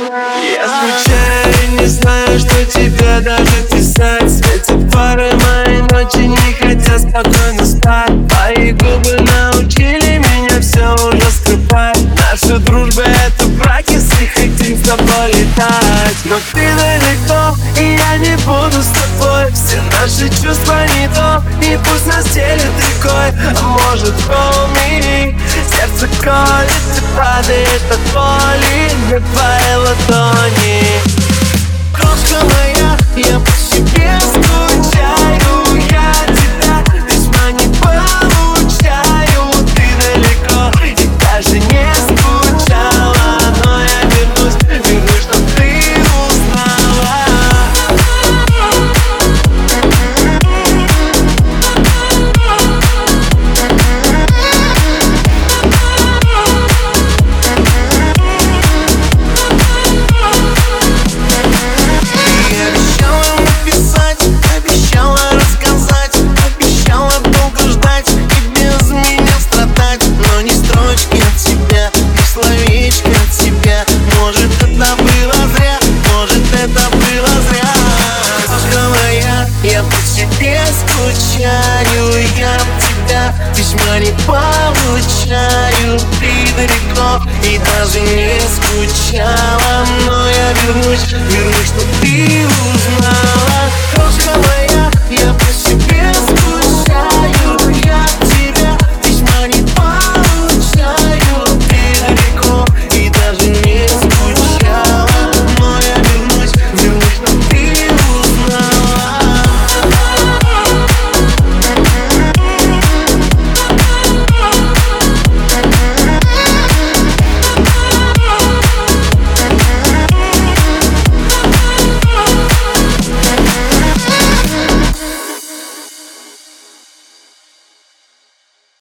Я скучаю, не знаю, что тебе даже писать. Светят пары мои ночи, не хотя спокойно спать. Твои губы научили меня все уже скрывать. Наша дружба это брак, если хотим с тобой летать. Но ты далеко, и я не буду с тобой. Все наши чувства не то, и пусть нас делит рекой. А может полмили, сердце колет и падает тебе скучаю Я тебя письма не получаю. Ты далеко и даже не скучала Но я вернусь, вернусь, чтоб ты